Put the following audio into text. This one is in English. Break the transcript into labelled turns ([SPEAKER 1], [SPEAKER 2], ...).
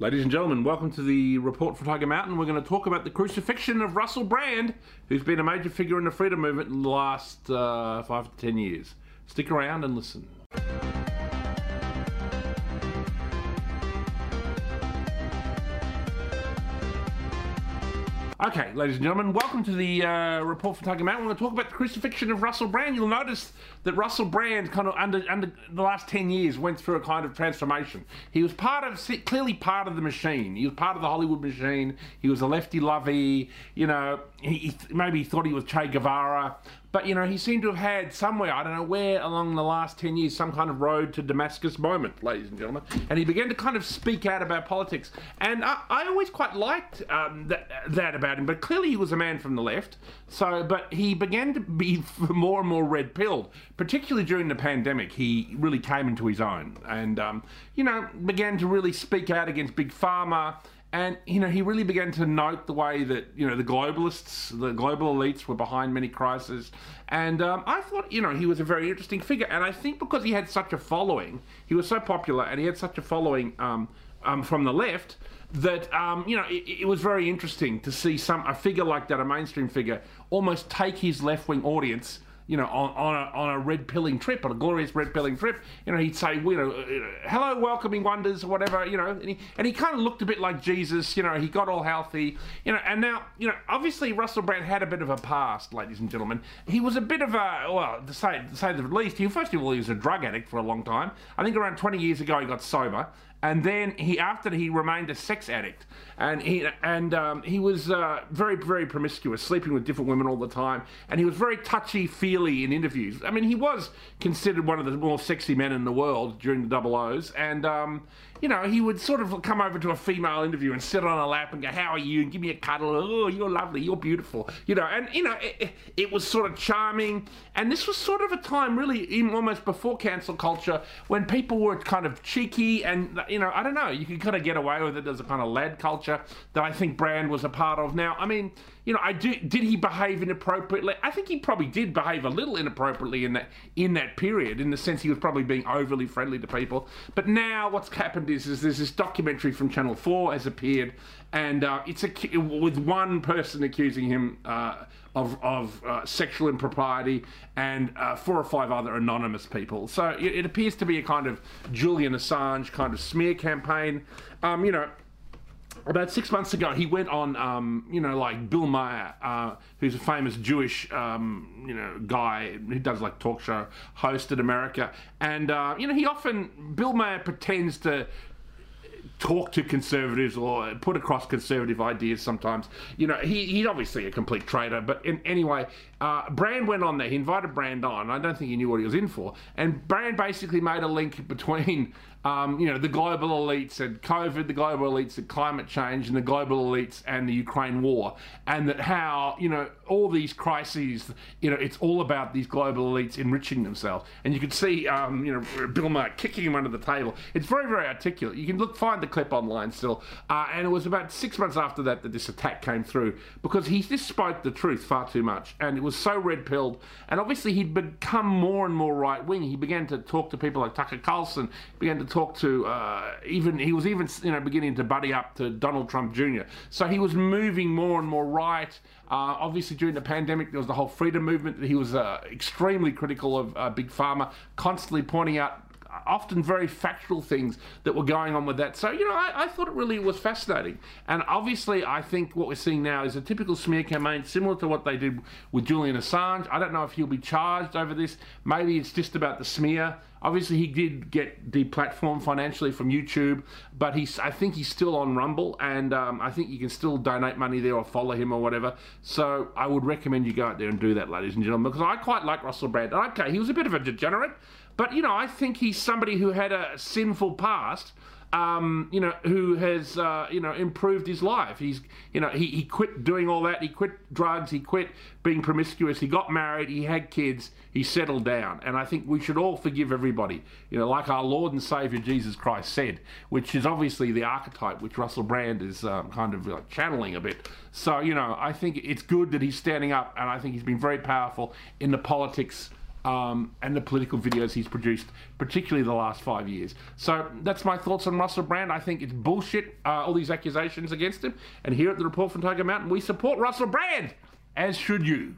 [SPEAKER 1] Ladies and gentlemen, welcome to the report for Tiger Mountain. We're going to talk about the crucifixion of Russell Brand, who's been a major figure in the freedom movement in the last uh, five to ten years. Stick around and listen. Okay, ladies and gentlemen, welcome to the uh, report from Tiger Mountain. We're going to talk about the crucifixion of Russell Brand. You'll notice that Russell Brand, kind of under under the last ten years, went through a kind of transformation. He was part of, clearly part of the machine. He was part of the Hollywood machine. He was a lefty lovey. You know, he, he maybe he thought he was Che Guevara. But you know, he seemed to have had somewhere, I don't know where, along the last 10 years, some kind of road to Damascus moment, ladies and gentlemen. And he began to kind of speak out about politics. And I, I always quite liked um, that, that about him, but clearly he was a man from the left. So, but he began to be more and more red pilled, particularly during the pandemic. He really came into his own and, um, you know, began to really speak out against Big Pharma and you know, he really began to note the way that you know the globalists, the global elites, were behind many crises. And um, I thought, you know, he was a very interesting figure. And I think because he had such a following, he was so popular, and he had such a following um, um, from the left that um, you know it, it, was very interesting to see some a figure like that, a mainstream figure, almost take his left wing audience you know, on, on a, on a red pilling trip, on a glorious red pilling trip, you know, he'd say, you know, uh, hello, welcoming wonders, or whatever, you know, and he, and he kind of looked a bit like Jesus, you know, he got all healthy, you know, and now, you know, obviously Russell Brand had a bit of a past, ladies and gentlemen. He was a bit of a, well, to say, to say the least, he, first of all, he was a drug addict for a long time. I think around 20 years ago he got sober, and then he after he remained a sex addict and he and um, he was uh, very very promiscuous sleeping with different women all the time and he was very touchy feely in interviews. I mean he was considered one of the more sexy men in the world during the double o's and um, you know he would sort of come over to a female interview and sit on her lap and go how are you? And give me a cuddle. Oh you're lovely. You're beautiful. You know and you know it, it was sort of charming. And this was sort of a time really even almost before cancel culture when people were kind of cheeky and you know, I don't know. You can kind of get away with it as a kind of lad culture that I think Brand was a part of. Now, I mean, you know, I do. Did he behave inappropriately? I think he probably did behave a little inappropriately in that in that period, in the sense he was probably being overly friendly to people. But now, what's happened is, is there's this documentary from Channel Four has appeared, and uh, it's a, with one person accusing him uh, of of uh, sexual impropriety and uh, four or five other anonymous people. So it, it, appears to be a kind of Julian Assange kind of smear campaign. Um, you know about six months ago, he went on, um, you know, like Bill Maher, uh, who's a famous Jewish, um, you know, guy who does like talk show host in America, and uh, you know, he often Bill Maher pretends to talk to conservatives or put across conservative ideas sometimes. You know, he, he's obviously a complete traitor, but in, anyway, uh, Brand went on there. He invited Brand on. I don't think he knew what he was in for. And Brand basically made a link between, um, you know, the global elites and COVID, the global elites and climate change, and the global elites and the Ukraine war. And that how, you know, all these crises, you know, it's all about these global elites enriching themselves. And you can see, um, you know, Bill Maher kicking him under the table. It's very, very articulate. You can look, find the clip online still. Uh, and it was about six months after that that this attack came through because he just spoke the truth far too much. And it was so red pilled. And obviously, he'd become more and more right wing. He began to talk to people like Tucker Carlson, began to talk to uh, even, he was even, you know, beginning to buddy up to Donald Trump Jr. So he was moving more and more right. Uh, obviously, during the pandemic, there was the whole freedom movement. He was uh, extremely critical of uh, Big Pharma, constantly pointing out often very factual things that were going on with that. So, you know, I, I, thought it really was fascinating. And obviously, I think what we're seeing now is a typical smear campaign, similar to what they did with Julian Assange. I don't know if he'll be charged over this. Maybe it's just about the smear. Obviously, he did get deplatformed financially from YouTube, but he's, I think he's still on Rumble, and um, I think you can still donate money there or follow him or whatever. So I would recommend you go out there and do that, ladies and gentlemen, because I quite like Russell Brand. Okay, he was a bit of a degenerate, but, you know, I think he's somebody who had a sinful past. Um, you know, who has, uh, you know, improved his life. He's, you know, he, he quit doing all that. He quit drugs. He quit being promiscuous. He got married. He had kids. He settled down. And I think we should all forgive everybody, you know, like our Lord and Savior Jesus Christ said, which is obviously the archetype which Russell Brand is um, kind of like channeling a bit. So, you know, I think it's good that he's standing up and I think he's been very powerful in the politics um, and the political videos he's produced, particularly the last five years. So that's my thoughts on Russell Brand. I think it's bullshit, uh, all these accusations against him. And here at the Report from Tiger Mountain, we support Russell Brand, as should you.